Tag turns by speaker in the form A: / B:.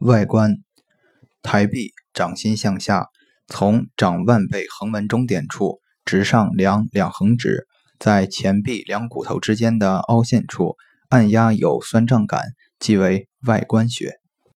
A: 外观，抬臂掌心向下，从掌腕背横纹中点处直上量两横指，在前臂两骨头之间的凹陷处按压有酸胀感，即为外关穴。